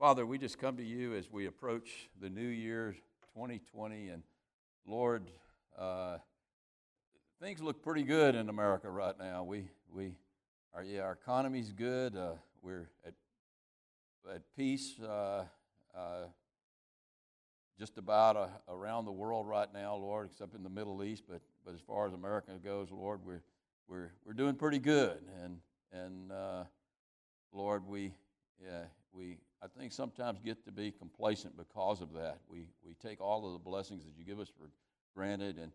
Father, we just come to you as we approach the new year 2020, and Lord, uh, things look pretty good in America right now. We, we, our, yeah, our economy's good. Uh, we're at, at peace uh, uh just about uh, around the world right now, Lord, except in the Middle East. But, but as far as America goes, Lord, we're, we're, we're doing pretty good. And, and uh, Lord, we, yeah, we I think sometimes get to be complacent because of that. We, we take all of the blessings that you give us for granted, and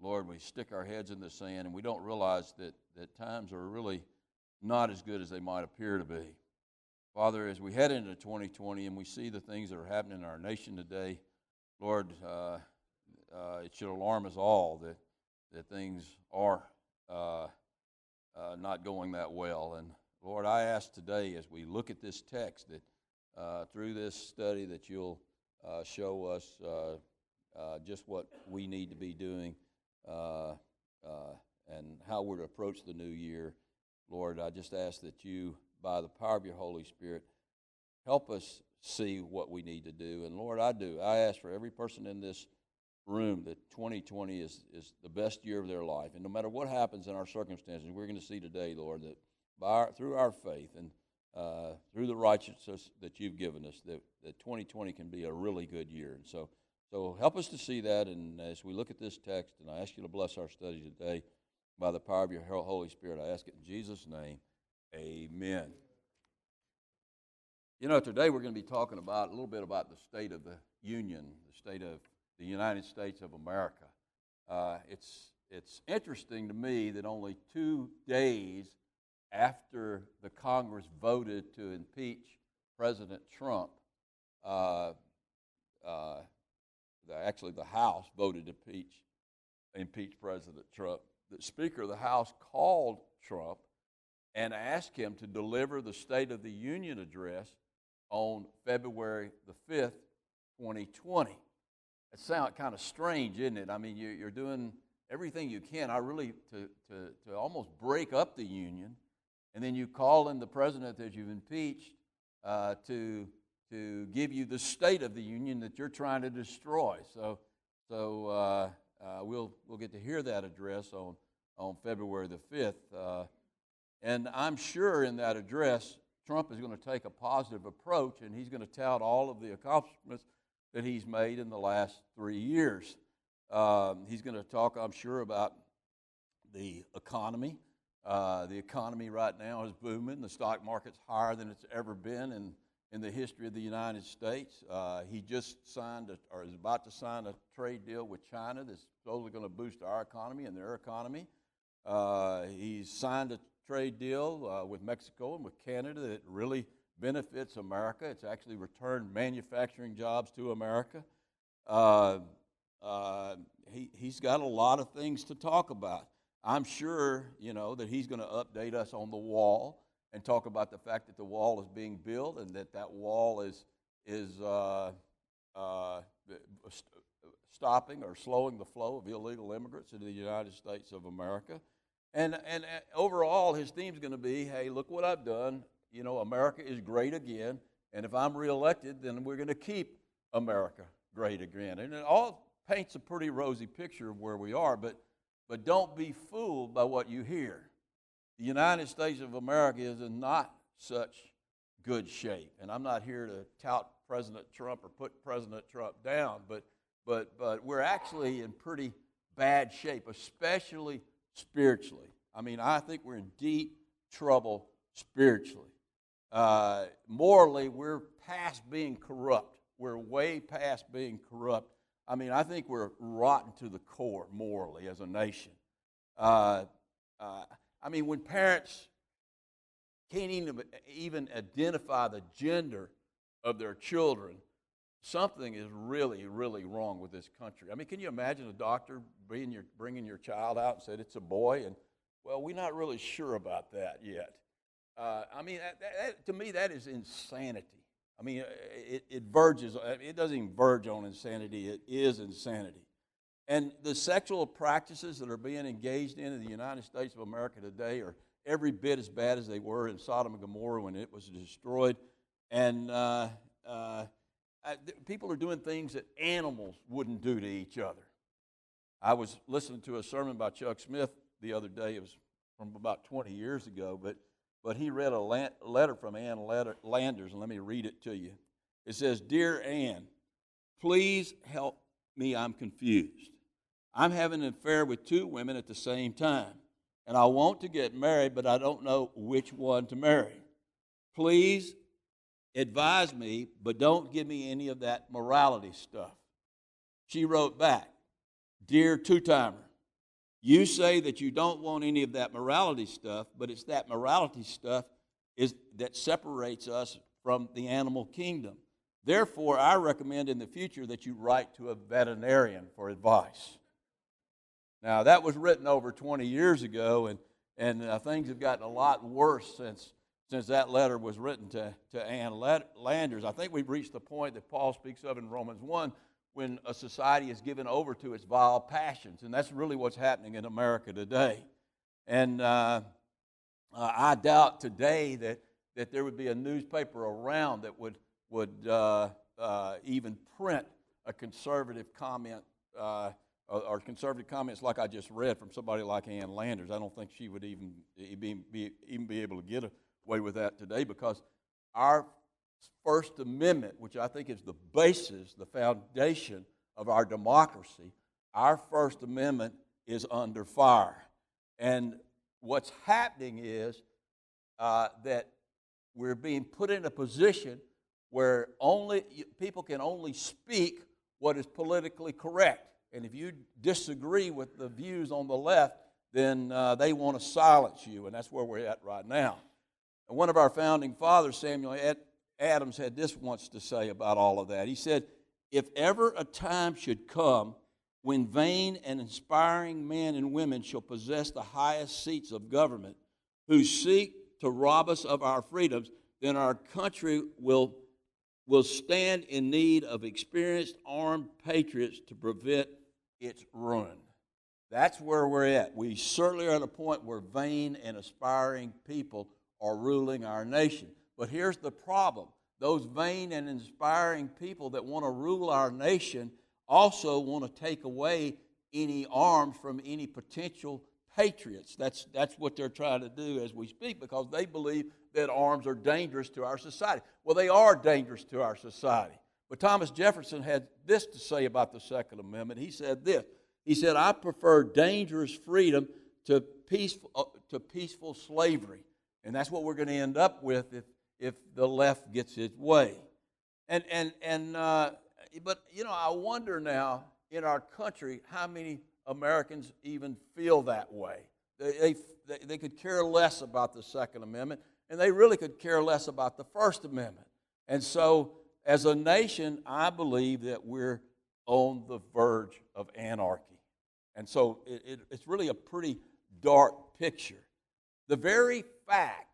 Lord, we stick our heads in the sand, and we don't realize that, that times are really not as good as they might appear to be. Father, as we head into 2020 and we see the things that are happening in our nation today, Lord, uh, uh, it should alarm us all that, that things are uh, uh not going that well. And Lord, I ask today as we look at this text that through this study that you'll uh, show us uh, uh, just what we need to be doing uh, and how we're to approach the new year. Lord, I just ask that you, by the power of your Holy Spirit, help us see what we need to do. And Lord, I do. I ask for every person in this room that 2020 is, is the best year of their life. And no matter what happens in our circumstances, we're going to see today, Lord, that by our, through our faith and uh, through the righteousness that you've given us, that, that 2020 can be a really good year. And so, so help us to see that. And as we look at this text, and I ask you to bless our study today by the power of your Holy Spirit, I ask it in Jesus' name. Amen. You know, today we're going to be talking about a little bit about the state of the Union, the state of the United States of America. Uh, it's, it's interesting to me that only two days after the Congress voted to impeach President Trump, uh, uh, the, actually the House voted to impeach, impeach President Trump. The Speaker of the House called Trump and asked him to deliver the State of the Union address on February the 5th, 2020. It sounds kind of strange, isn't it? I mean, you're doing everything you can, I really, to, to, to almost break up the Union and then you call in the president that you've impeached uh, to, to give you the state of the union that you're trying to destroy. So, so uh, uh, we'll, we'll get to hear that address on, on February the 5th. Uh, and I'm sure in that address, Trump is going to take a positive approach and he's going to tout all of the accomplishments that he's made in the last three years. Um, he's going to talk, I'm sure, about the economy. Uh, the economy right now is booming. The stock market's higher than it's ever been in, in the history of the United States. Uh, he just signed, a, or is about to sign a trade deal with China that's totally going to boost our economy and their economy. Uh, he's signed a trade deal uh, with Mexico and with Canada that really benefits America. It's actually returned manufacturing jobs to America. Uh, uh, he, he's got a lot of things to talk about. I'm sure, you know, that he's going to update us on the wall and talk about the fact that the wall is being built and that that wall is, is uh, uh, stopping or slowing the flow of illegal immigrants into the United States of America. And, and uh, overall, his theme is going to be hey, look what I've done. You know, America is great again. And if I'm reelected, then we're going to keep America great again. And it all paints a pretty rosy picture of where we are. But but don't be fooled by what you hear. The United States of America is in not such good shape. And I'm not here to tout President Trump or put President Trump down, but, but, but we're actually in pretty bad shape, especially spiritually. I mean, I think we're in deep trouble spiritually. Uh, morally, we're past being corrupt. We're way past being corrupt. I mean, I think we're rotten to the core morally as a nation. Uh, uh, I mean, when parents can't even, even identify the gender of their children, something is really, really wrong with this country. I mean, can you imagine a doctor bringing your, bringing your child out and said it's a boy, and well, we're not really sure about that yet. Uh, I mean, that, that, to me, that is insanity. I mean, uh, it, it verges, uh, it doesn't even verge on insanity, it is insanity. And the sexual practices that are being engaged in in the United States of America today are every bit as bad as they were in Sodom and Gomorrah when it was destroyed. And uh, uh th- people are doing things that animals wouldn't do to each other. I was listening to a sermon by Chuck Smith the other day. It was from about 20 years ago, but, but he read a letter from Ann Landers, and let me read it to you. It says, Dear Ann, please help me. I'm confused. I'm having an affair with two women at the same time, and I want to get married, but I don't know which one to marry. Please advise me, but don't give me any of that morality stuff. She wrote back, Dear two timer, you say that you don't want any of that morality stuff, but it's that morality stuff is, that separates us from the animal kingdom. Therefore, I recommend in the future that you write to a veterinarian for advice. Now, that was written over 20 years ago, and, and uh, things have gotten a lot worse since since that letter was written to, to Ann Landers. I think we've reached the point that Paul speaks of in Romans 1 when a society is given over to its vile passions. And that's really what's happening in America today. And uh, uh, I doubt today that, that there would be a newspaper around that would, would uh, uh even print a conservative comment uh, or, conservative comments like I just read from somebody like Ann Landers. I don't think she would even be, be, even be able to get away with that today because our First Amendment, which I think is the basis, the foundation of our democracy, our First Amendment is under fire. And what's happening is uh, that we're being put in a position where only people can only speak what is politically correct. And if you disagree with the views on the left, then uh, they want to silence you, and that's where we're at right now. And one of our founding fathers, Samuel Adams, had this once to say about all of that. He said, If ever a time should come when vain and inspiring men and women shall possess the highest seats of government, who seek to rob us of our freedoms, then our country will, will stand in need of experienced armed patriots to prevent its ruin. That's where we're at. We certainly are at a point where vain and aspiring people are ruling our nation. But here's the problem those vain and inspiring people that want to rule our nation also want to take away any arms from any potential patriots. That's, that's what they're trying to do as we speak because they believe that arms are dangerous to our society. Well, they are dangerous to our society. But Thomas Jefferson had this to say about the Second Amendment. He said this He said, I prefer dangerous freedom to peaceful, uh, to peaceful slavery. And that's what we're going to end up with if, if the left gets its way. And, and, and uh, but, you know, I wonder now in our country how many Americans even feel that way. They, they, they could care less about the Second Amendment, and they really could care less about the First Amendment. And so, as a nation, I believe that we're on the verge of anarchy. And so, it, it, it's really a pretty dark picture. The very fact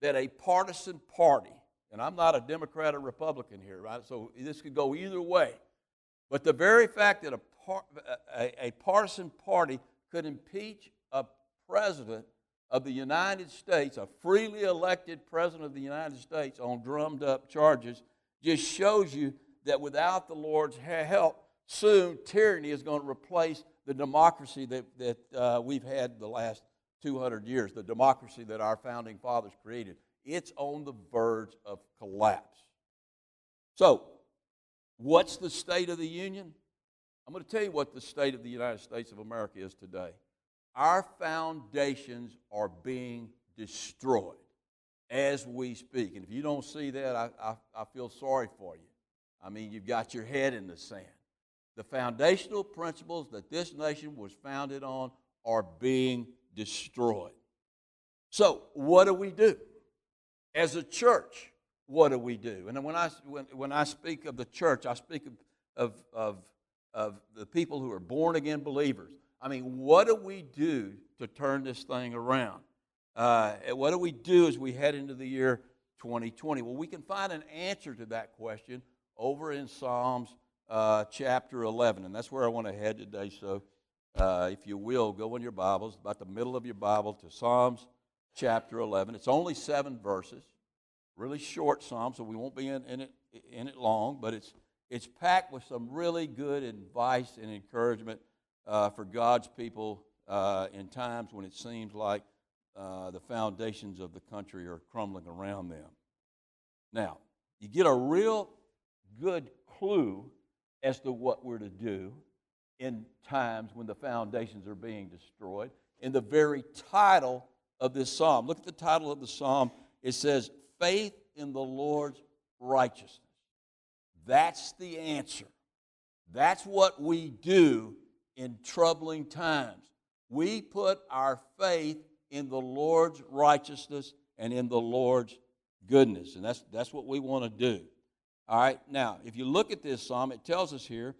that a partisan party, and I'm not a Democrat or Republican here, right? So this could go either way. But the very fact that a, par- a, a partisan party could impeach a president of the United States, a freely elected president of the United States, on drummed up charges, just shows you that without the Lord's help, soon tyranny is going to replace the democracy that, that uh, we've had the last 200 years, the democracy that our founding fathers created. It's on the verge of collapse. So, what's the state of the Union? I'm going to tell you what the state of the United States of America is today. Our foundations are being destroyed as we speak. And if you don't see that, I, I, I feel sorry for you. I mean, you've got your head in the sand. The foundational principles that this nation was founded on are being destroyed. So, what do we do? As a church, what do we do? And when I, when, when I speak of the church, I speak of, of, of, of the people who are born again believers. I mean, what do we do to turn this thing around? Uh, what do we do as we head into the year 2020? Well, we can find an answer to that question over in Psalms uh, chapter 11, and that's where I want to head today. So, uh, if you will, go in your Bibles, about the middle of your Bible, to Psalms chapter 11. It's only seven verses, really short psalm, so we won't be in, in, it, in it long, but it's, it's packed with some really good advice and encouragement uh, for God's people uh, in times when it seems like uh, the foundations of the country are crumbling around them. Now, you get a real good clue as to what we're to do in times when the foundations are being destroyed in the very title of this psalm. Look at the title of the psalm. It says, Faith in the Lord's righteousness. That's the answer. That's what we do in troubling times. We put our faith in the Lord's righteousness and in the Lord's goodness. And that's, that's what we want to do. All right, now, if you look at this psalm, it tells us here,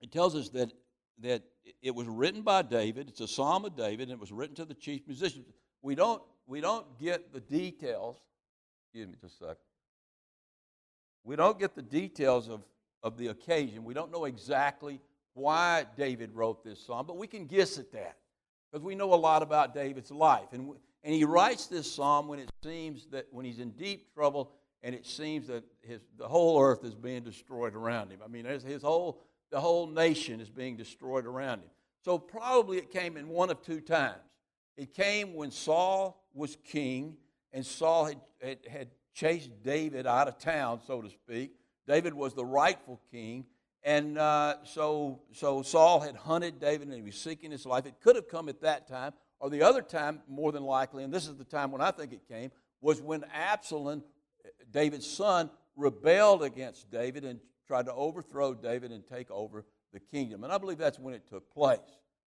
it tells us that, that it was written by David. It's a psalm of David, and it was written to the chief musician. We don't, we don't get the details. Excuse me just a second. We don't get the details of, of the occasion. We don't know exactly why David wrote this psalm, but we can guess at that because we know a lot about David's life. And, and he writes this psalm when it seems that when he's in deep trouble and it seems that his, the whole earth is being destroyed around him. I mean, his, his whole, the whole nation is being destroyed around him. So probably it came in one of two times. It came when Saul was king and Saul had, had, had chased David out of town, so to speak. David was the rightful king. And uh, so, so Saul had hunted David and he was seeking his life. It could have come at that time, or the other time, more than likely, and this is the time when I think it came, was when Absalom, David's son, rebelled against David and tried to overthrow David and take over the kingdom. And I believe that's when it took place.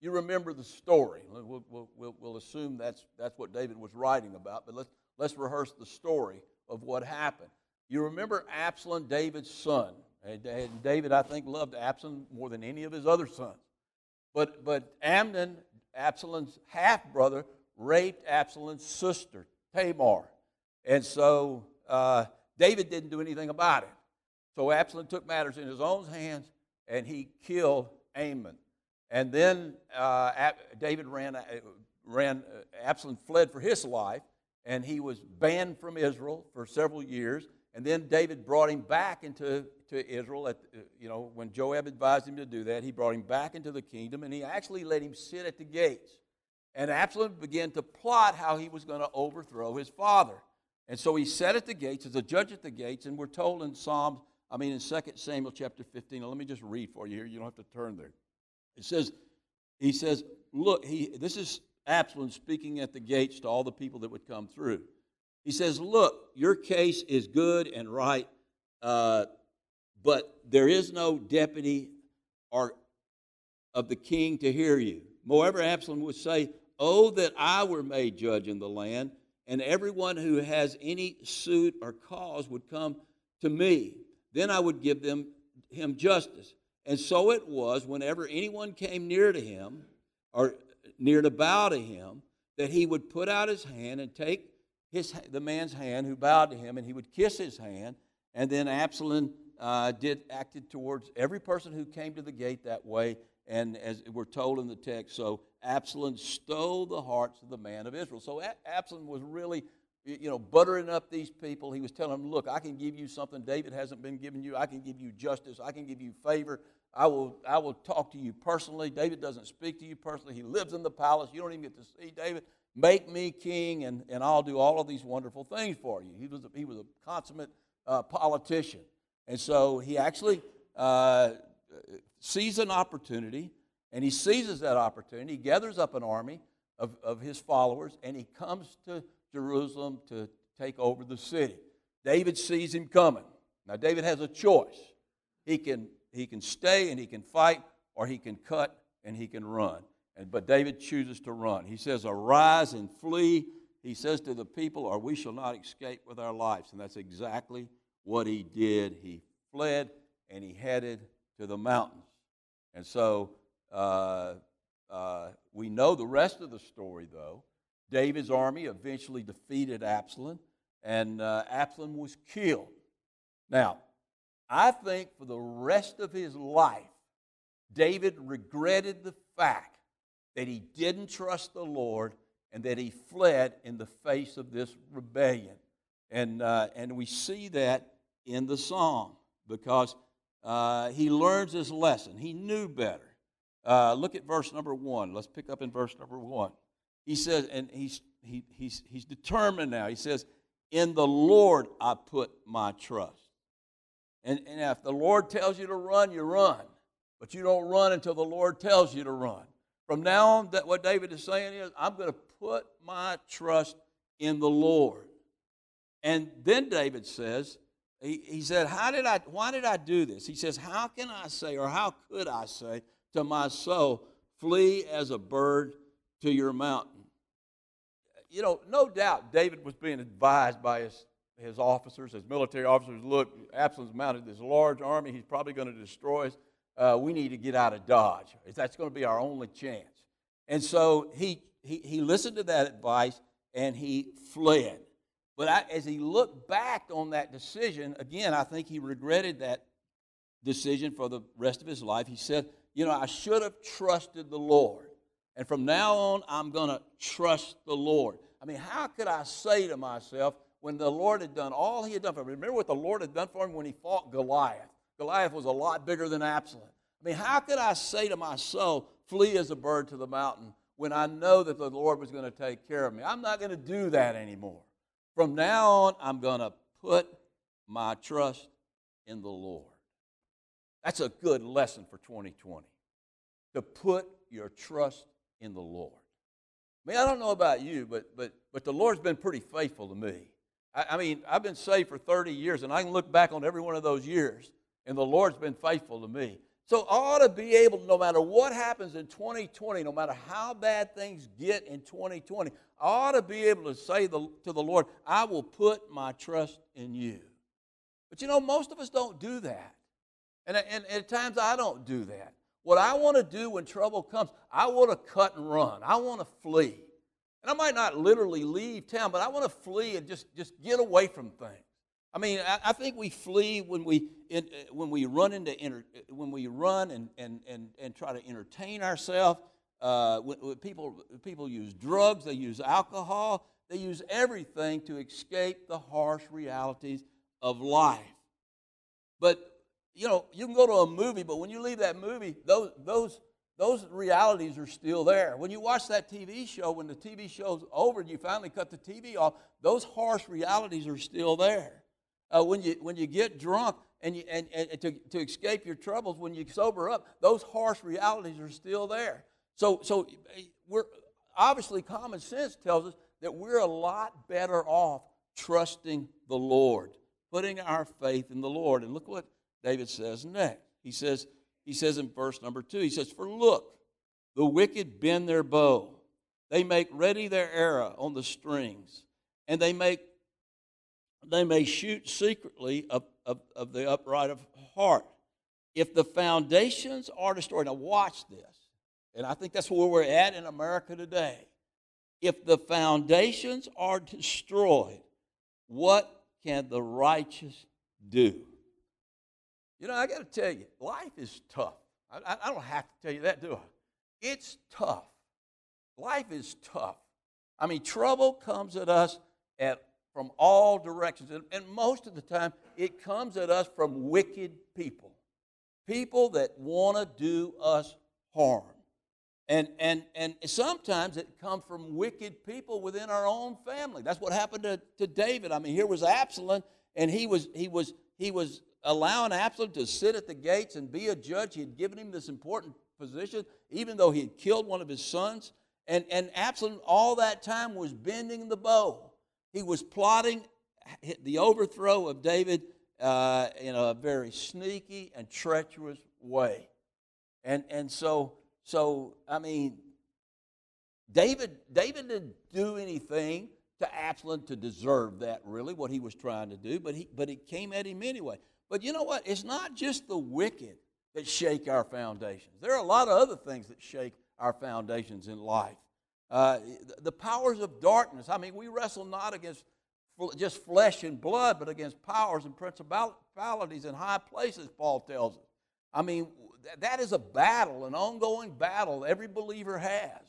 You remember the story. We'll, we'll, we'll assume that's, that's what David was writing about, but let's, let's rehearse the story of what happened. You remember Absalom, David's son. And David, I think, loved Absalom more than any of his other sons. But, but Amnon, Absalom's half brother, raped Absalom's sister, Tamar. And so uh, David didn't do anything about it. So Absalom took matters in his own hands and he killed Amnon. And then uh, David ran, uh, ran, uh, Absalom fled for his life and he was banned from Israel for several years. And then David brought him back into to Israel. At, uh, you know, when Joab advised him to do that, he brought him back into the kingdom, and he actually let him sit at the gates. And Absalom began to plot how he was going to overthrow his father. And so he sat at the gates as a judge at the gates, and we're told in Psalms, I mean in 2 Samuel chapter 15. Let me just read for you here. You don't have to turn there. It says, he says, look, he, this is Absalom speaking at the gates to all the people that would come through. He says, Look, your case is good and right, uh, but there is no deputy or of the king to hear you. Moreover, Absalom would say, Oh, that I were made judge in the land, and everyone who has any suit or cause would come to me. Then I would give them him justice. And so it was whenever anyone came near to him, or near to bow to him, that he would put out his hand and take his, the man's hand who bowed to him, and he would kiss his hand. And then Absalom uh, did acted towards every person who came to the gate that way. And as we're told in the text, so Absalom stole the hearts of the man of Israel. So Absalom was really, you know, buttering up these people. He was telling them, look, I can give you something David hasn't been giving you. I can give you justice. I can give you favor. I will, I will talk to you personally. David doesn't speak to you personally. He lives in the palace. You don't even get to see David. Make me king, and, and I'll do all of these wonderful things for you. He was a, he was a consummate uh, politician. And so he actually uh, sees an opportunity, and he seizes that opportunity. He gathers up an army of, of his followers, and he comes to Jerusalem to take over the city. David sees him coming. Now, David has a choice. He can he can stay and he can fight, or he can cut and he can run. And, but David chooses to run. He says, Arise and flee. He says to the people, Or we shall not escape with our lives. And that's exactly what he did. He fled and he headed to the mountains. And so uh, uh, we know the rest of the story, though. David's army eventually defeated Absalom, and uh, Absalom was killed. Now, I think for the rest of his life, David regretted the fact that he didn't trust the Lord and that he fled in the face of this rebellion. And, uh, and we see that in the psalm because uh, he learns his lesson. He knew better. Uh, look at verse number one. Let's pick up in verse number one. He says, and he's, he, he's, he's determined now. He says, In the Lord I put my trust. And, and if the Lord tells you to run, you run. But you don't run until the Lord tells you to run. From now on, that what David is saying is, I'm going to put my trust in the Lord. And then David says, he, he said, How did I why did I do this? He says, How can I say, or how could I say to my soul, flee as a bird to your mountain? You know, no doubt David was being advised by his, his officers, his military officers, look, Absalom's mounted this large army, he's probably going to destroy us. Uh, we need to get out of Dodge. That's going to be our only chance. And so he, he, he listened to that advice and he fled. But I, as he looked back on that decision, again, I think he regretted that decision for the rest of his life. He said, You know, I should have trusted the Lord. And from now on, I'm going to trust the Lord. I mean, how could I say to myself when the Lord had done all he had done for me? Remember what the Lord had done for him when he fought Goliath? Goliath was a lot bigger than Absalom. I mean, how could I say to my soul, flee as a bird to the mountain when I know that the Lord was going to take care of me? I'm not going to do that anymore. From now on, I'm going to put my trust in the Lord. That's a good lesson for 2020 to put your trust in the Lord. I mean, I don't know about you, but, but, but the Lord's been pretty faithful to me. I, I mean, I've been saved for 30 years, and I can look back on every one of those years, and the Lord's been faithful to me. So I ought to be able, no matter what happens in 2020, no matter how bad things get in 2020, I ought to be able to say the, to the Lord, I will put my trust in you. But you know, most of us don't do that. And, and, and at times I don't do that. What I want to do when trouble comes, I want to cut and run. I want to flee. And I might not literally leave town, but I want to flee and just, just get away from things. I mean, I, I think we flee when we, in, when we run into when we run and, and, and, and try to entertain ourselves. Uh, when, when people, people use drugs, they use alcohol, they use everything to escape the harsh realities of life. But, you know, you can go to a movie, but when you leave that movie, those, those, those realities are still there. When you watch that TV show, when the TV show's over and you finally cut the TV off, those harsh realities are still there. Uh, when, you, when you get drunk and, you, and, and to, to escape your troubles, when you sober up, those harsh realities are still there. So, so we're obviously common sense tells us that we're a lot better off trusting the Lord, putting our faith in the Lord. And look what David says next. He says, he says in verse number two, he says, For look, the wicked bend their bow, they make ready their arrow on the strings, and they make they may shoot secretly of, of, of the upright of heart. If the foundations are destroyed, now watch this, and I think that's where we're at in America today. If the foundations are destroyed, what can the righteous do? You know, I got to tell you, life is tough. I, I, don't have to tell you that, do I? It's tough. Life is tough. I mean, trouble comes at us at from all directions. And, and most of the time, it comes at us from wicked people, people that want to do us harm. And, and, and sometimes it comes from wicked people within our own family. That's what happened to, to David. I mean, here was Absalom, and he was, he, was, he was allowing Absalom to sit at the gates and be a judge. He had given him this important position, even though he had killed one of his sons. And, and Absalom, all that time, was bending the bow. He was plotting the overthrow of David uh, in a very sneaky and treacherous way. And, and so, so, I mean, David, David didn't do anything to Absalom to deserve that, really, what he was trying to do, but, he, but it came at him anyway. But you know what? It's not just the wicked that shake our foundations. There are a lot of other things that shake our foundations in life. Uh, the powers of darkness. I mean, we wrestle not against just flesh and blood, but against powers and principalities in high places, Paul tells us. I mean, that is a battle, an ongoing battle every believer has.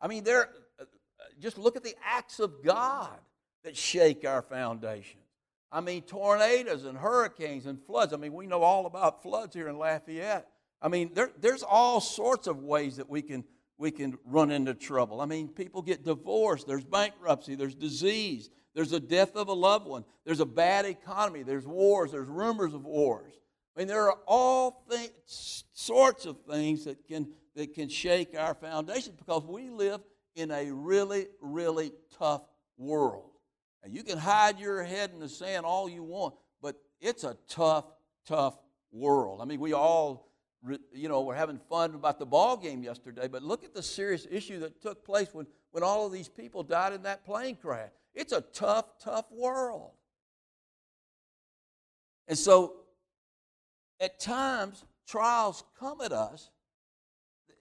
I mean, there, uh, just look at the acts of God that shake our foundations. I mean, tornadoes and hurricanes and floods. I mean, we know all about floods here in Lafayette. I mean, there, there's all sorts of ways that we can, we can run into trouble. I mean, people get divorced, there's bankruptcy, there's disease, there's a death of a loved one, there's a bad economy, there's wars, there's rumors of wars. I mean, there are all th- sorts of things that can, that can shake our foundation because we live in a really, really tough world. And you can hide your head in the sand all you want, but it's a tough, tough world. I mean, we all, you know, were having fun about the ball game yesterday, but look at the serious issue that took place when, when all of these people died in that plane crash. It's a tough, tough world. And so, at times, trials come at us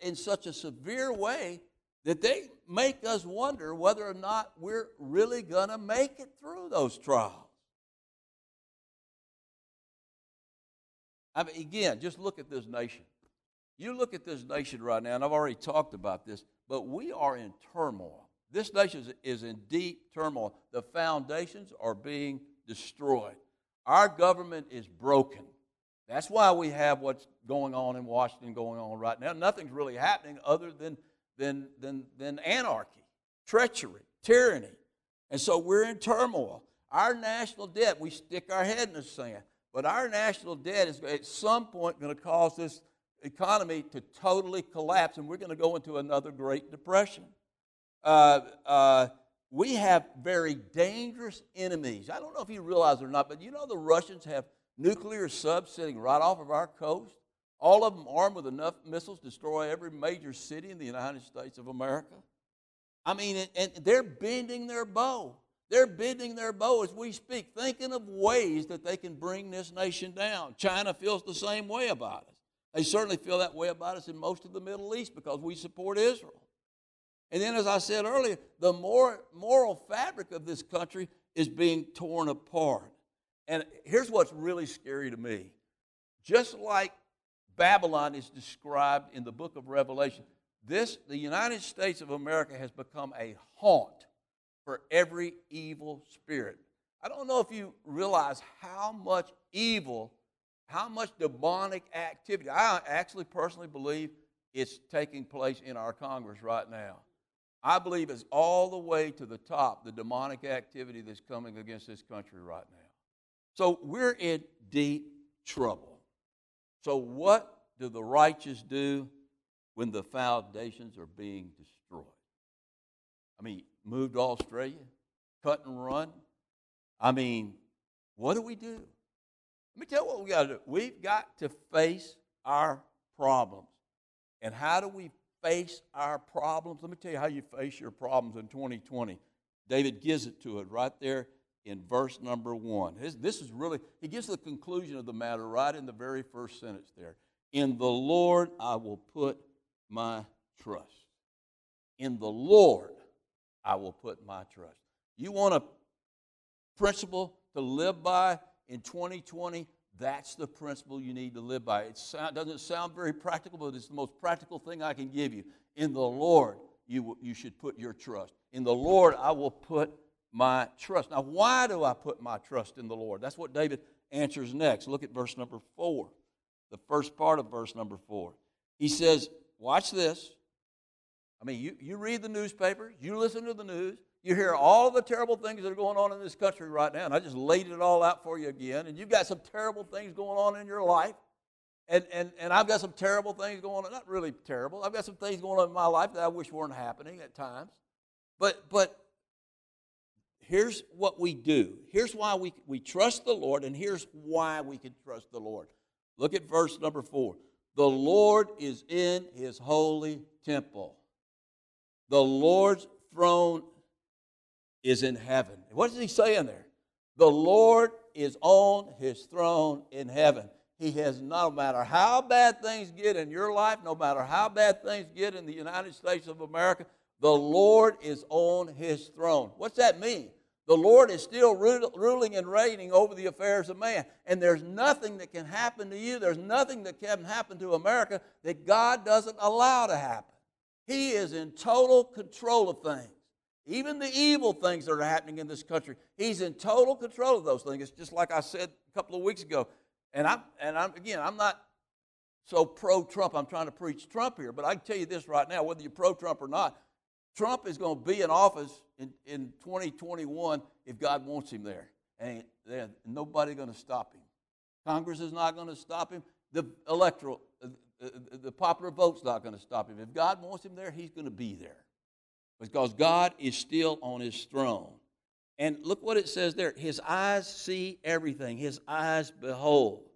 in such a severe way that they make us wonder whether or not we're really going to make it through those trials. I mean, again, just look at this nation. You look at this nation right now, and I've already talked about this, but we are in turmoil. This nation is in deep turmoil. The foundations are being destroyed. Our government is broken. That's why we have what's going on in Washington going on right now. Nothing's really happening other than than, than, than anarchy, treachery, tyranny. And so we're in turmoil. Our national debt, we stick our head in the sand, but our national debt is at some point going to cause this economy to totally collapse, and we're going to go into another Great Depression. Uh, uh, we have very dangerous enemies. I don't know if you realize it or not, but you know the Russians have nuclear subs sitting right off of our coast? All of them armed with enough missiles to destroy every major city in the United States of America. I mean, and they're bending their bow. They're bending their bow as we speak, thinking of ways that they can bring this nation down. China feels the same way about us. They certainly feel that way about us in most of the Middle East because we support Israel. And then, as I said earlier, the moral fabric of this country is being torn apart. And here's what's really scary to me. Just like Babylon is described in the book of Revelation. This, the United States of America, has become a haunt for every evil spirit. I don't know if you realize how much evil, how much demonic activity. I actually personally believe it's taking place in our Congress right now. I believe it's all the way to the top, the demonic activity that's coming against this country right now. So we're in deep trouble. So, what do the righteous do when the foundations are being destroyed? I mean, move to Australia, cut and run. I mean, what do we do? Let me tell you what we got to do. We've got to face our problems. And how do we face our problems? Let me tell you how you face your problems in 2020. David gives it to it right there in verse number one. This is really, he gives the conclusion of the matter right in the very first sentence there. In the Lord I will put my trust. In the Lord I will put my trust. You want a principle to live by in 2020? That's the principle you need to live by. It sound, doesn't sound very practical, but it's the most practical thing I can give you. In the Lord, you, you should put your trust. In the Lord, I will put my trust. Now, why do I put my trust in the Lord? That's what David answers next. Look at verse number four, the first part of verse number four. He says, Watch this. I mean, you, you read the newspapers, you listen to the news, you hear all the terrible things that are going on in this country right now, and I just laid it all out for you again, and you've got some terrible things going on in your life. And, and, and I've got some terrible things going on, not really terrible. I've got some things going on in my life that I wish weren't happening at times. But, but here's what we do. Here's why we, we trust the Lord, and here's why we can trust the Lord. Look at verse number four. The Lord is in his holy temple. The Lord's throne is in heaven. What does he say in there? The Lord is on his throne in heaven. He has no matter how bad things get in your life, no matter how bad things get in the United States of America, the Lord is on his throne. What's that mean? The Lord is still ruling and reigning over the affairs of man. And there's nothing that can happen to you, there's nothing that can happen to America that God doesn't allow to happen. He is in total control of things. even the evil things that are happening in this country. He's in total control of those things. It's just like I said a couple of weeks ago. And I'm, and I'm again, I'm not so pro Trump. I'm trying to preach Trump here, but I can tell you this right now whether you're pro Trump or not, Trump is going to be in office in, in 2021 if God wants him there. And nobody's going to stop him. Congress is not going to stop him. The electoral, uh, uh, the popular vote's not going to stop him. If God wants him there, he's going to be there. Because God is still on his throne. And look what it says there. His eyes see everything. His eyes behold.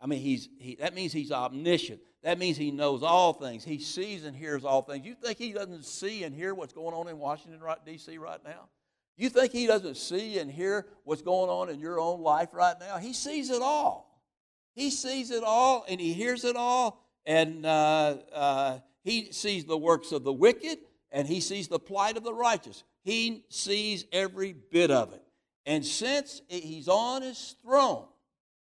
I mean, he's, he, that means he's omniscient. That means he knows all things. He sees and hears all things. You think he doesn't see and hear what's going on in Washington, D.C. right now? You think he doesn't see and hear what's going on in your own life right now? He sees it all. He sees it all and he hears it all, and uh, uh, he sees the works of the wicked and he sees the plight of the righteous. He sees every bit of it. And since he's on his throne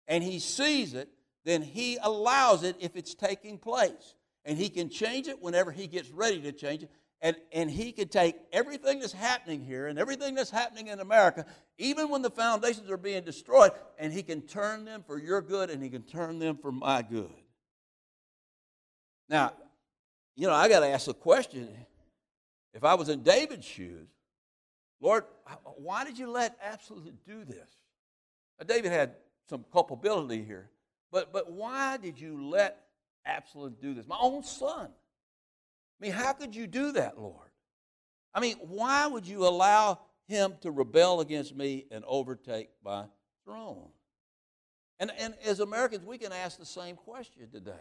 and he sees it, then he allows it if it's taking place. And he can change it whenever he gets ready to change it. And, and he could take everything that's happening here and everything that's happening in America, even when the foundations are being destroyed, and he can turn them for your good and he can turn them for my good. Now, you know, I got to ask a question. If I was in David's shoes, Lord, why did you let Absalom do this? Now, David had some culpability here, but, but why did you let Absalom do this? My own son. I mean, how could you do that, Lord? I mean, why would you allow him to rebel against me and overtake my throne? And, and as Americans, we can ask the same question today.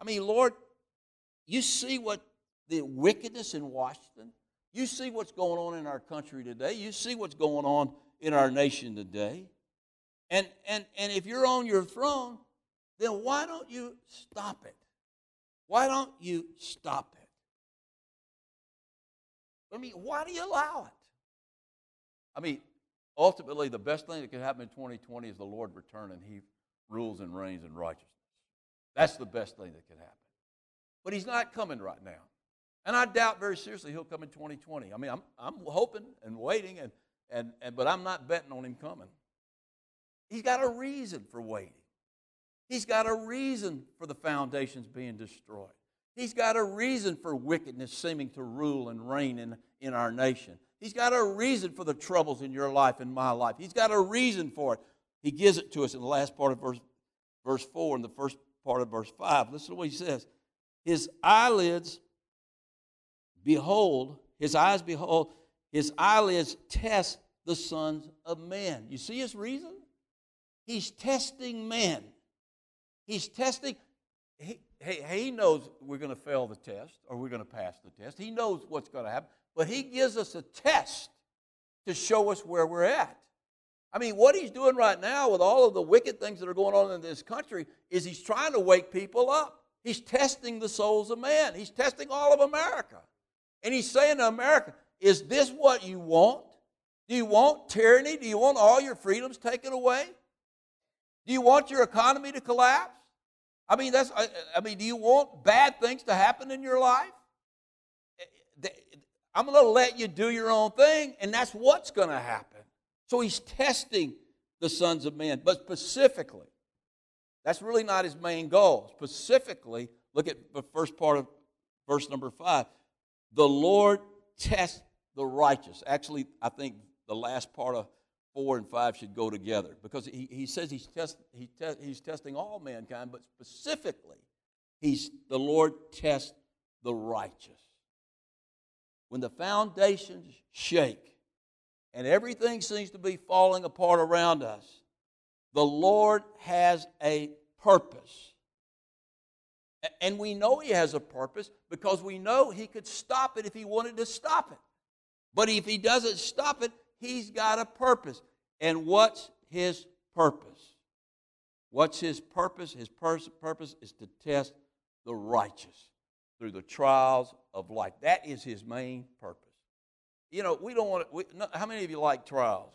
I mean, Lord, you see what the wickedness in Washington, you see what's going on in our country today, you see what's going on in our nation today. And, and, and if you're on your throne, then why don't you stop it? Why don't you stop it? I mean, why do you allow it? I mean, ultimately, the best thing that could happen in 2020 is the Lord return and He rules and reigns in righteousness. That's the best thing that could happen. But He's not coming right now. And I doubt very seriously He'll come in 2020. I mean, I'm, I'm hoping and waiting, and, and, and, but I'm not betting on Him coming. He's got a reason for waiting. He's got a reason for the foundations being destroyed. He's got a reason for wickedness seeming to rule and reign in, in our nation. He's got a reason for the troubles in your life and my life. He's got a reason for it. He gives it to us in the last part of verse, verse 4 and the first part of verse 5. Listen to what he says. His eyelids behold, his eyes behold, his eyelids test the sons of men. You see his reason? He's testing men. He's testing. He, he, he knows we're going to fail the test or we're going to pass the test. He knows what's going to happen, but he gives us a test to show us where we're at. I mean, what he's doing right now with all of the wicked things that are going on in this country is he's trying to wake people up. He's testing the souls of man. He's testing all of America. And he's saying to America, is this what you want? Do you want tyranny? Do you want all your freedoms taken away? Do you want your economy to collapse? I mean, that's, I, mean, do you want bad things to happen in your life? Eh, eh, I'm going to let you do your own thing, and that's what's going to happen. So he's testing the sons of men, but specifically, that's really not his main goal. Specifically, look at the first part of verse number five. The Lord tests the righteous. Actually, I think the last part of four and five should go together because he, he says he's, test, he te- he's testing all mankind, but specifically, he's, the Lord tests the righteous. When the foundations shake and everything seems to be falling apart around us, the Lord has a purpose. And we know He has a purpose because we know He could stop it if He wanted to stop it. But if He doesn't stop it, He's got a purpose. And what's his purpose? What's his purpose? His purpose is to test the righteous through the trials of life. That is his main purpose. You know, we don't want to, we, no, how many of you like trials?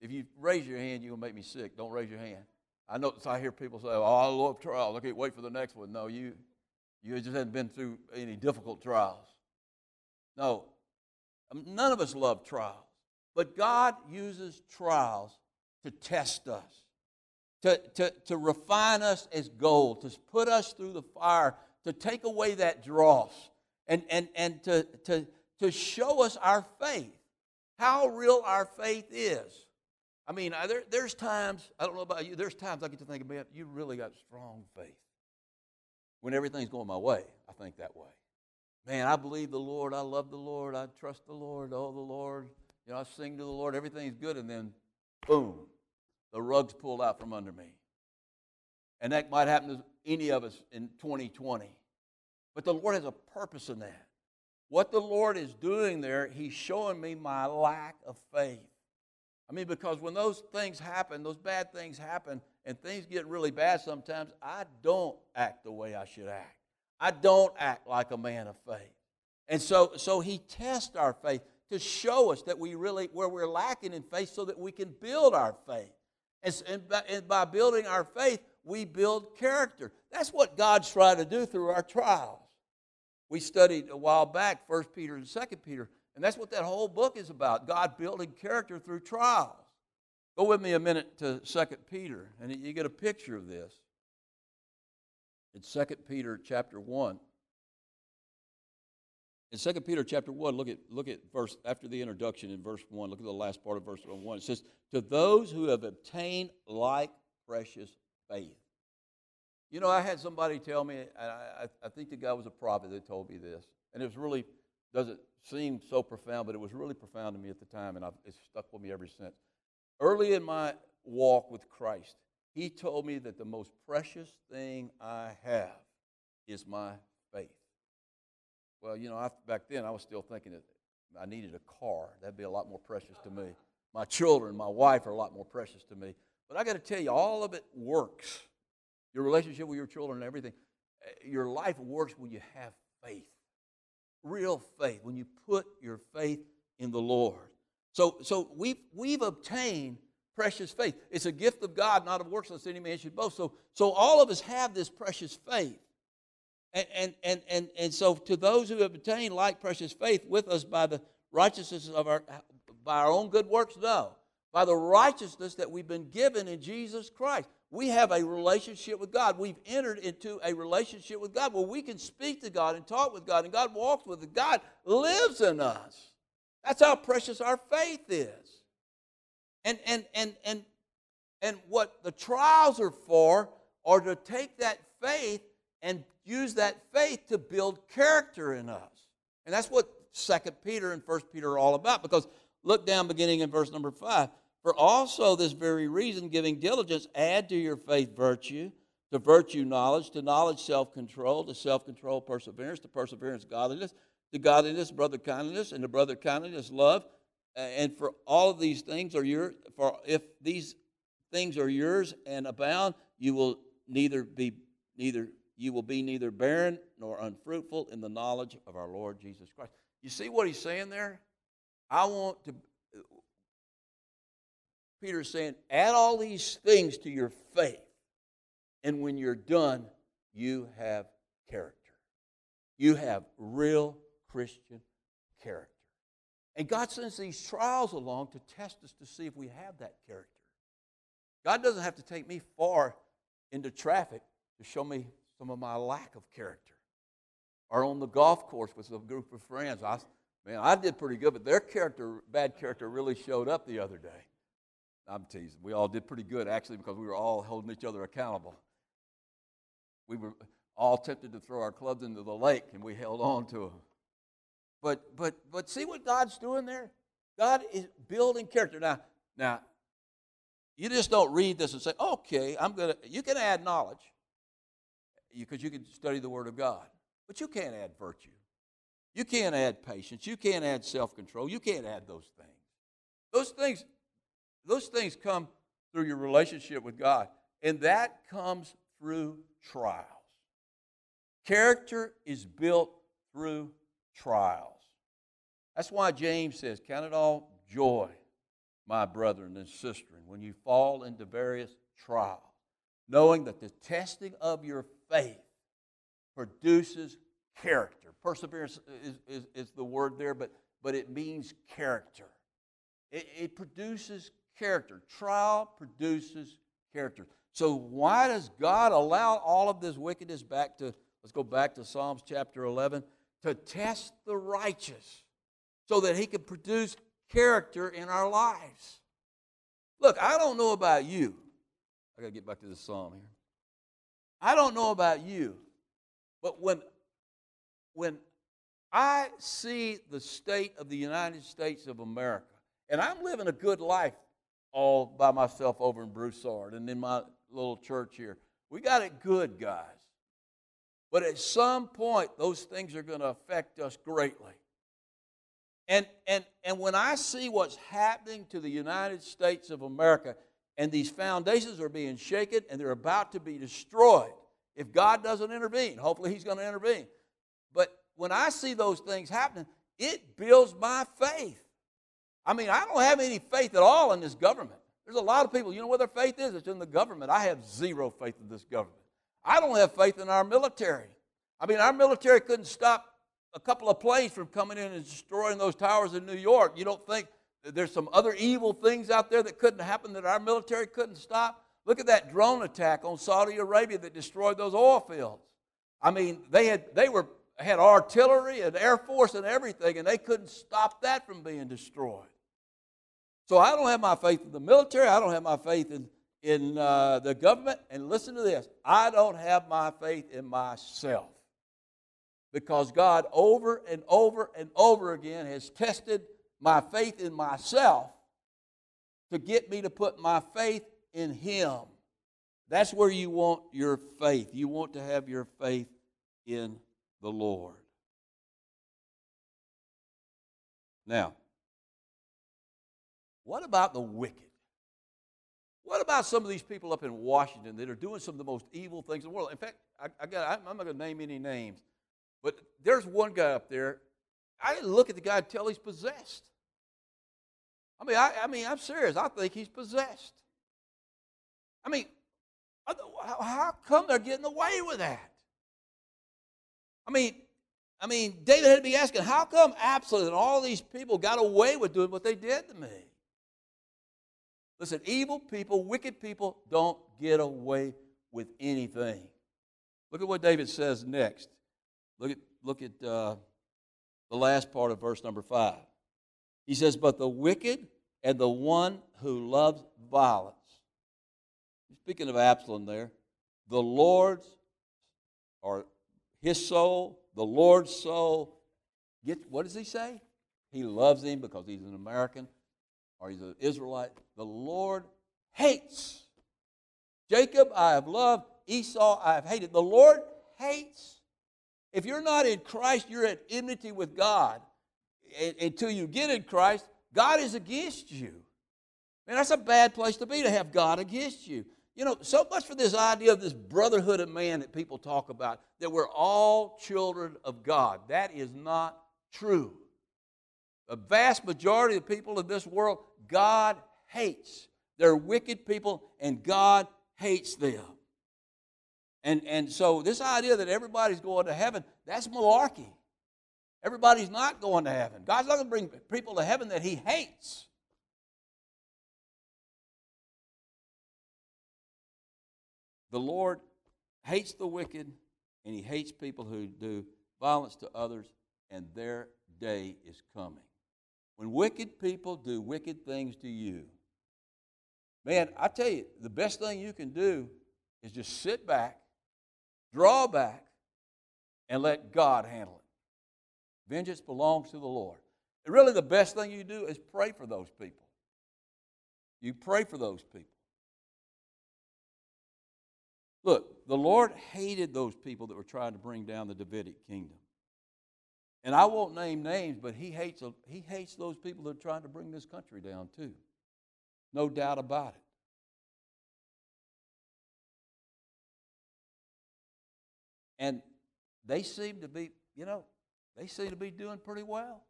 If you raise your hand, you're going to make me sick. Don't raise your hand. I know, I hear people say, oh, I love trials. I can't wait for the next one. No, you, you just haven't been through any difficult trials. No, None of us love trials, but God uses trials to test us, to, to, to refine us as gold, to put us through the fire, to take away that dross, and, and, and to, to, to show us our faith, how real our faith is. I mean, there, there's times, I don't know about you, there's times I get to think, man, you really got strong faith. When everything's going my way, I think that way. Man, I believe the Lord, I love the Lord, I trust the Lord, oh, the Lord. You know, I sing to the Lord, everything's good, and then, boom, the rug's pulled out from under me. And that might happen to any of us in 2020. But the Lord has a purpose in that. What the Lord is doing there, He's showing me my lack of faith. I mean, because when those things happen, those bad things happen, and things get really bad sometimes, I don't act the way I should act. I don't act like a man of faith. And so, so He tests our faith to show us that we really, where we're lacking in faith, so that we can build our faith. And, and, by, and by building our faith, we build character. That's what God's trying to do through our trials. We studied a while back 1 Peter and 2 Peter, and that's what that whole book is about God building character through trials. Go with me a minute to 2 Peter, and you get a picture of this. It's 2 Peter chapter 1. In 2 Peter chapter 1, look at, look at verse, after the introduction in verse 1, look at the last part of verse 1. It says, To those who have obtained like precious faith. You know, I had somebody tell me, and I, I- think the guy was a prophet that told me this, and it was really, doesn't seem so profound, but it was really profound to me at the time, and I've, it's stuck with me ever since. Early in my walk with Christ, he told me that the most precious thing I have is my faith. Well, you know, I, back then I was still thinking that I needed a car. That'd be a lot more precious to me. My children, my wife are a lot more precious to me. But I got to tell you, all of it works. Your relationship with your children and everything. eh, Your life works when you have faith. Real faith, when you put your faith in the Lord. So, so we've, we've obtained precious faith. It's a gift of God, not of works, lest any man should boast. So, so all of us have this precious faith. And, and, and, and, so to those who have obtained like precious faith with us by the righteousness of our, by our own good works, no. By the righteousness that we've been given in Jesus Christ. We have a relationship with God. We've entered into a relationship with God where we can speak to God and talk with God, and God walks with us. God lives in us. That's how precious our faith is. And, and, and, and, and what the trials are for are to take that faith and use that faith to build character in us. And that's what Second Peter and First Peter are all about. Because look down beginning in verse number 5. For also this very reason, giving diligence, add to your faith virtue, to virtue knowledge, to knowledge self-control, to self-control perseverance, to perseverance godliness, to godliness brother kindness, and to brother kindness love. And for all of these things are your for if these things are yours and abound, you will neither be neither you will be neither barren nor unfruitful in the knowledge of our Lord Jesus Christ. You see what he's saying there? I want to Peter's saying, add all these things to your faith, and when you're done, you have character. You have real Christian character. And God sends these trials along to test us to see if we have that character. God doesn't have to take me far into traffic to show me some of my lack of character. Or on the golf course with a group of friends. I, man, I did pretty good, but their character, bad character, really showed up the other day. I'm teasing. We all did pretty good, actually, because we were all holding each other accountable. We were all tempted to throw our clubs into the lake, and we held on to them. But but but see what God's doing there? God is building character. Now now you just don't read this and say, okay, I'm gonna you can add knowledge. Because you, can study the Word of God. But you can't add virtue. You can't add patience. You can't add self-control. You can't add those things. Those things, those things come through your relationship with God. And that comes through trials. Character is built through trials. That's why James says, Count it all joy, my brethren and sisters, when you fall into various trials, knowing that the testing of your faith produces character. Perseverance is, is, is the word there, but but it means character. It, it produces character. Trial produces character. So, why does God allow all of this wickedness back to, let's go back to Psalms chapter 11, to test the righteous so that He can produce character in our lives? Look, I don't know about you. I got to get back to this psalm here. I don't know about you, but when, when I see the state of the United States of America, and I'm living a good life all by myself over in Broussard and in my little church here. We got it good, guys. But at some point, those things are going to affect us greatly. And, and, and when I see what's happening to the United States of America, and these foundations are being shaken and they're about to be destroyed, if God doesn't intervene, hopefully He's going to intervene. But when I see those things happening, it builds my faith. I mean, I don't have any faith at all in this government. There's a lot of people, you know where their faith is? It's in the government. I have zero faith in this government. I don't have faith in our military. I mean, our military couldn't stop a couple of planes from coming in and destroying those towers in New York. You don't think there's some other evil things out there that couldn't happen that our military couldn't stop? Look at that drone attack on Saudi Arabia that destroyed those oil fields. I mean, they had they were had artillery and air force and everything, and they couldn't stop that from being destroyed. So I don't have my faith in the military. I don't have my faith in, in uh, the government. And listen to this I don't have my faith in myself. Because God, over and over and over again, has tested my faith in myself to get me to put my faith in Him. That's where you want your faith. You want to have your faith in the Lord. Now, what about the wicked? What about some of these people up in Washington that are doing some of the most evil things in the world? In fact, I, I got, I'm not going to name any names, but there's one guy up there. I didn't look at the guy until he's possessed. I mean, I, I mean, I'm serious. I think he's possessed. I mean, how come they're getting away with that? I mean, I mean, David had to be asking, how come Absalom and all these people got away with doing what they did to me? Listen, evil people, wicked people don't get away with anything. Look at what David says next. Look at, look at uh, the last part of verse number five. He says, But the wicked and the one who loves violence. Speaking of Absalom there, the Lord's, or his soul, the Lord's soul, get, what does he say? He loves him because he's an American or he's an Israelite, the Lord hates. Jacob I have loved, Esau I have hated. The Lord hates. If you're not in Christ, you're at enmity with God. Until you get in Christ, God is against you. Man, that's a bad place to be to have God against you. You know, so much for this idea of this brotherhood of man that people talk about, that we're all children of God. That is not true. The vast majority of people in this world, God hates. They're wicked people, and God hates them. And, and so, this idea that everybody's going to heaven, that's malarkey. Everybody's not going to heaven. God's not going to bring people to heaven that He hates. The Lord hates the wicked, and He hates people who do violence to others, and their day is coming. When wicked people do wicked things to you, man, I tell you, the best thing you can do is just sit back, draw back, and let God handle it. Vengeance belongs to the Lord. Really, the best thing you do is pray for those people. You pray for those people. Look, the Lord hated those people that were trying to bring down the Davidic kingdom. And I won't name names, but he hates, he hates those people that are trying to bring this country down, too. No doubt about it. And they seem to be, you know, they seem to be doing pretty well.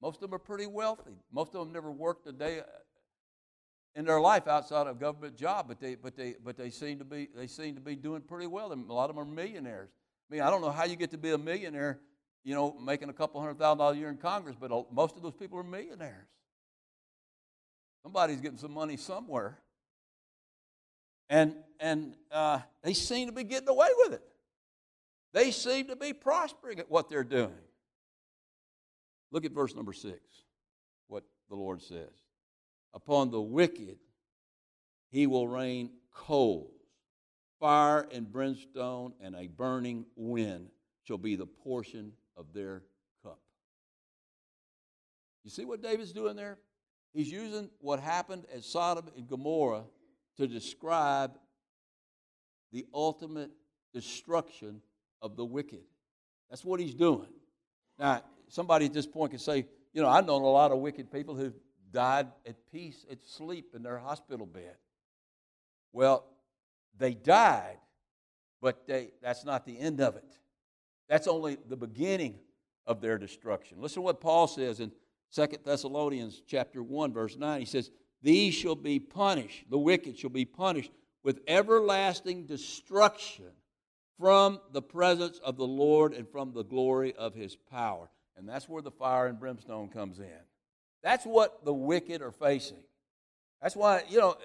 Most of them are pretty wealthy. Most of them never worked a day uh, in their life outside of a government job, but they, but they, but they seem to be, they seem to be doing pretty well. And A lot of them are millionaires. I mean, I don't know how you get to be a millionaire you know, making a couple hundred thousand dollars a year in Congress, but most of those people are millionaires. Somebody's getting some money somewhere. And, and uh, they seem to be getting away with it. They seem to be prospering at what they're doing. Look at verse number six, what the Lord says. Upon the wicked he will rain coals, fire and brimstone, and a burning wind shall be the portion of their cup. You see what David's doing there? He's using what happened at Sodom and Gomorrah to describe the ultimate destruction of the wicked. That's what he's doing. Now, somebody at this point can say, you know, I've known a lot of wicked people who died at peace, at sleep in their hospital bed. Well, they died, but they, that's not the end of it. That's only the beginning of their destruction. Listen to what Paul says in 2 Thessalonians chapter 1 verse 9. He says, "These shall be punished, the wicked shall be punished with everlasting destruction from the presence of the Lord and from the glory of his power." And that's where the fire and brimstone comes in. That's what the wicked are facing. That's why, you know,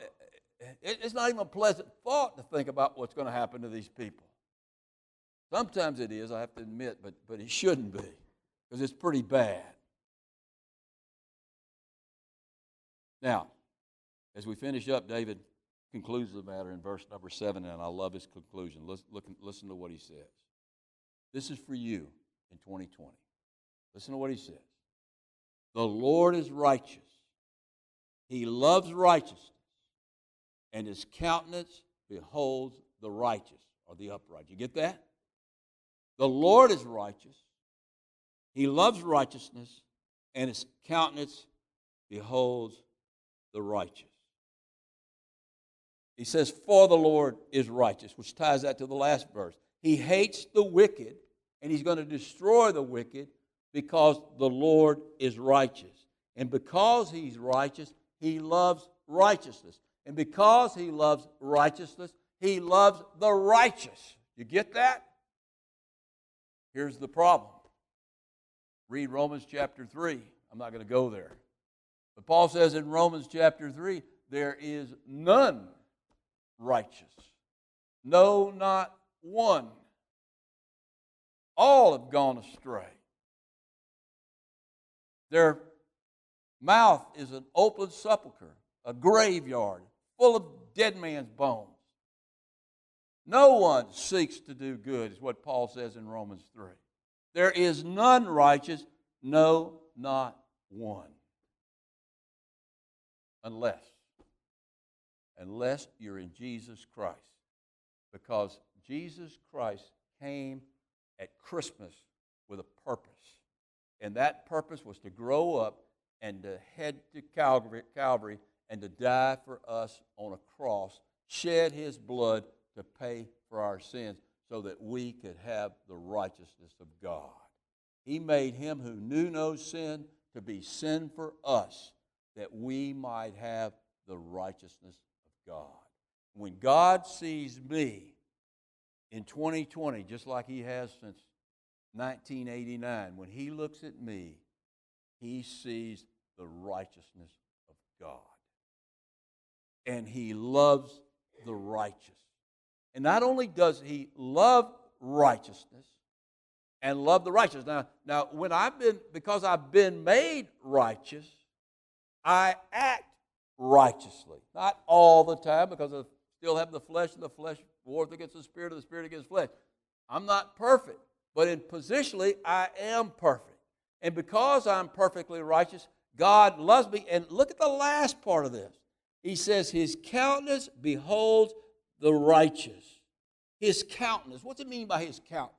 it's not even a pleasant thought to think about what's going to happen to these people. Sometimes it is, I have to admit, but, but it shouldn't be because it's pretty bad. Now, as we finish up, David concludes the matter in verse number seven, and I love his conclusion. Listen, look, listen to what he says. This is for you in 2020. Listen to what he says. The Lord is righteous, he loves righteousness, and his countenance beholds the righteous or the upright. You get that? The Lord is righteous. He loves righteousness, and his countenance beholds the righteous. He says, For the Lord is righteous, which ties that to the last verse. He hates the wicked, and he's going to destroy the wicked because the Lord is righteous. And because he's righteous, he loves righteousness. And because he loves righteousness, he loves the righteous. You get that? Here's the problem. Read Romans chapter 3. I'm not going to go there. But Paul says in Romans chapter 3 there is none righteous. No, not one. All have gone astray. Their mouth is an open sepulchre, a graveyard full of dead man's bones. No one seeks to do good, is what Paul says in Romans 3. There is none righteous, no, not one. Unless, unless you're in Jesus Christ. Because Jesus Christ came at Christmas with a purpose. And that purpose was to grow up and to head to Calvary, Calvary and to die for us on a cross, shed his blood to pay for our sins so that we could have the righteousness of God. He made him who knew no sin to be sin for us that we might have the righteousness God. When God sees me in 2020, just like he has since 1989, when he looks at me, he sees the righteousness of God. And he loves the righteous. And not only does he love righteousness and love the righteous. Now, now when I've been, because I've been made righteous, I act righteously. Not all the time, because I still have the flesh and the flesh wars against the spirit, of the spirit against flesh. I'm not perfect, but in positionally, I am perfect. And because I'm perfectly righteous, God loves me. And look at the last part of this. He says, His countenance beholds the righteous. His countenance. What's it mean by his countenance?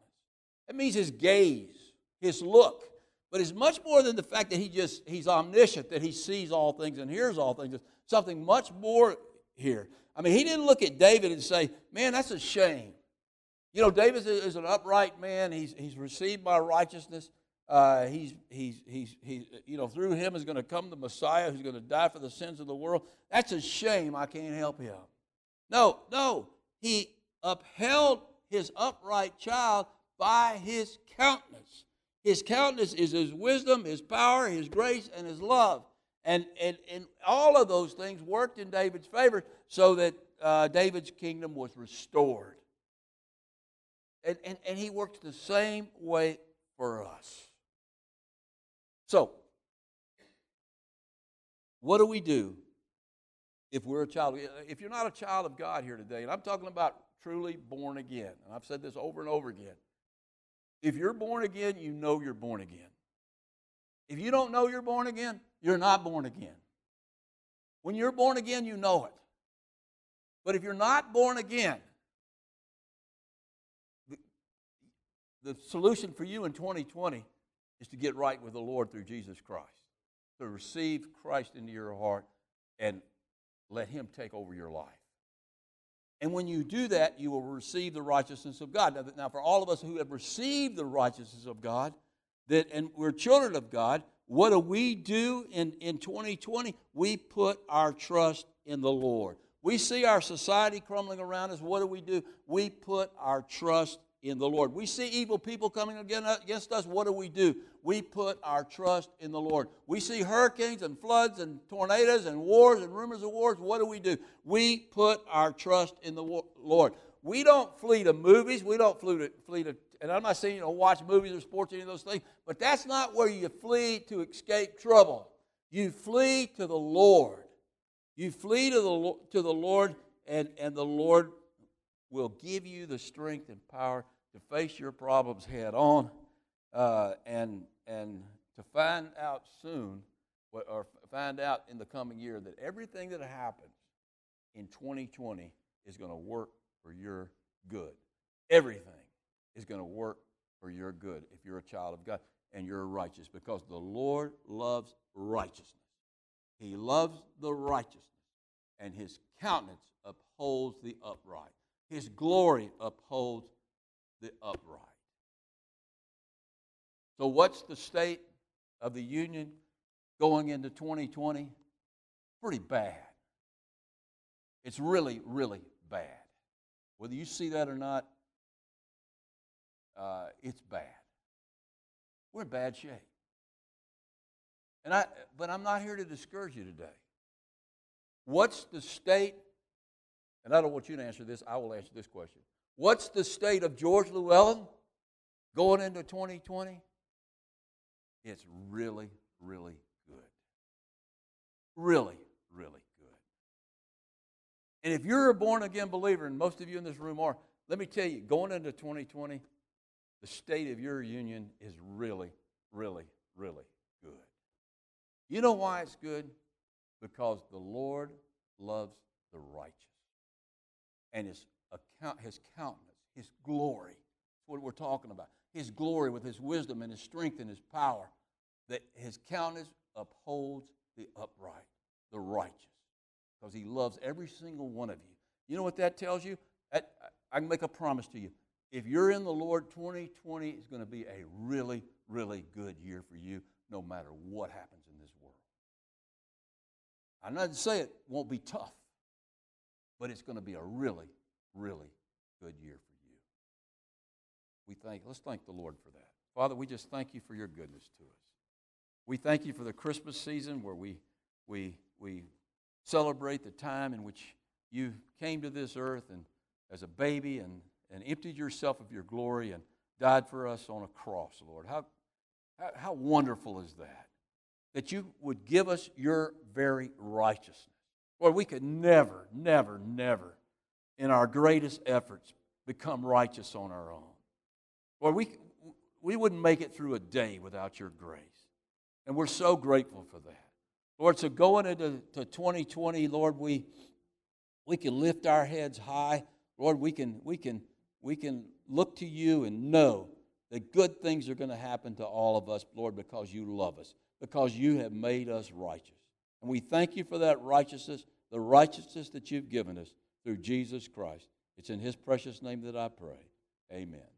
It means his gaze, his look. But it's much more than the fact that he just he's omniscient, that he sees all things and hears all things. Something much more here. I mean, he didn't look at David and say, Man, that's a shame. You know, David is an upright man. He's, he's received my righteousness. Uh, he's, he's, he's, he's, you know, through him is going to come the Messiah who's going to die for the sins of the world. That's a shame. I can't help him. No, no. He upheld his upright child by his countenance. His countenance is His wisdom, His power, His grace, and His love. And, and, and all of those things worked in David's favor so that uh, David's kingdom was restored. And, and, and he works the same way for us. So, what do we do if we're a child? If you're not a child of God here today, and I'm talking about truly born again, and I've said this over and over again. If you're born again, you know you're born again. If you don't know you're born again, you're not born again. When you're born again, you know it. But if you're not born again, the, the solution for you in 2020 is to get right with the Lord through Jesus Christ, to receive Christ into your heart and let Him take over your life. And when you do that, you will receive the righteousness of God. Now, now for all of us who have received the righteousness of God, that and we're children of God, what do we do in, in 2020? We put our trust in the Lord. We see our society crumbling around us. What do we do? We put our trust in the Lord. We see evil people coming uh, against us. What do we do? We put our trust in the Lord. We see hurricanes and floods and tornadoes and wars and rumors of wars. What do we do? We put our trust in the Lord. We don't flee to movies. We don't flee to, flee to and I'm not saying you know watch movies or sports or any of those things, but that's not where you flee to escape trouble. You flee to the Lord. You flee to the, to the Lord, and, and the Lord will give you the strength and power to face your problems head on uh, and, and to find out soon, or find out in the coming year, that everything that happens in 2020 is going to work for your good. Everything is going to work for your good if you're a child of God and you're righteous because the Lord loves righteousness. He loves the righteousness, and his countenance upholds the upright. His glory upholds the upright. So, what's the state of the union going into 2020? Pretty bad. It's really, really bad. Whether you see that or not, uh, it's bad. We're in bad shape. And I, but I'm not here to discourage you today. What's the state? And I don't want you to answer this. I will answer this question. What's the state of George Llewellyn going into 2020? It's really, really good. Really, really good. And if you're a born again believer, and most of you in this room are, let me tell you, going into 2020, the state of your union is really, really, really good. You know why it's good? Because the Lord loves the righteous. And his, account, his countenance, his glory, that's what we're talking about. His glory with his wisdom and his strength and his power, that his countenance upholds the upright, the righteous, because he loves every single one of you. You know what that tells you? I can make a promise to you if you're in the Lord, 2020 is going to be a really, really good year for you, no matter what happens in this world. I'm not to say it won't be tough, but it's going to be a really, really good year for you. We thank, let's thank the Lord for that. Father, we just thank you for your goodness to us. We thank you for the Christmas season where we, we, we celebrate the time in which you came to this earth and as a baby and and emptied yourself of your glory and died for us on a cross, Lord. How, how, how wonderful is that? That you would give us your very righteousness. Lord, we could never, never, never, in our greatest efforts, become righteous on our own. Lord, we, we wouldn't make it through a day without your grace. And we're so grateful for that. Lord, so going into to 2020, Lord, we, we can lift our heads high. Lord, we can, we can we can look to you and know that good things are going to happen to all of us, Lord, because you love us, because you have made us righteous. And we thank you for that righteousness, the righteousness that you've given us through Jesus Christ. It's in his precious name that I pray. Amen.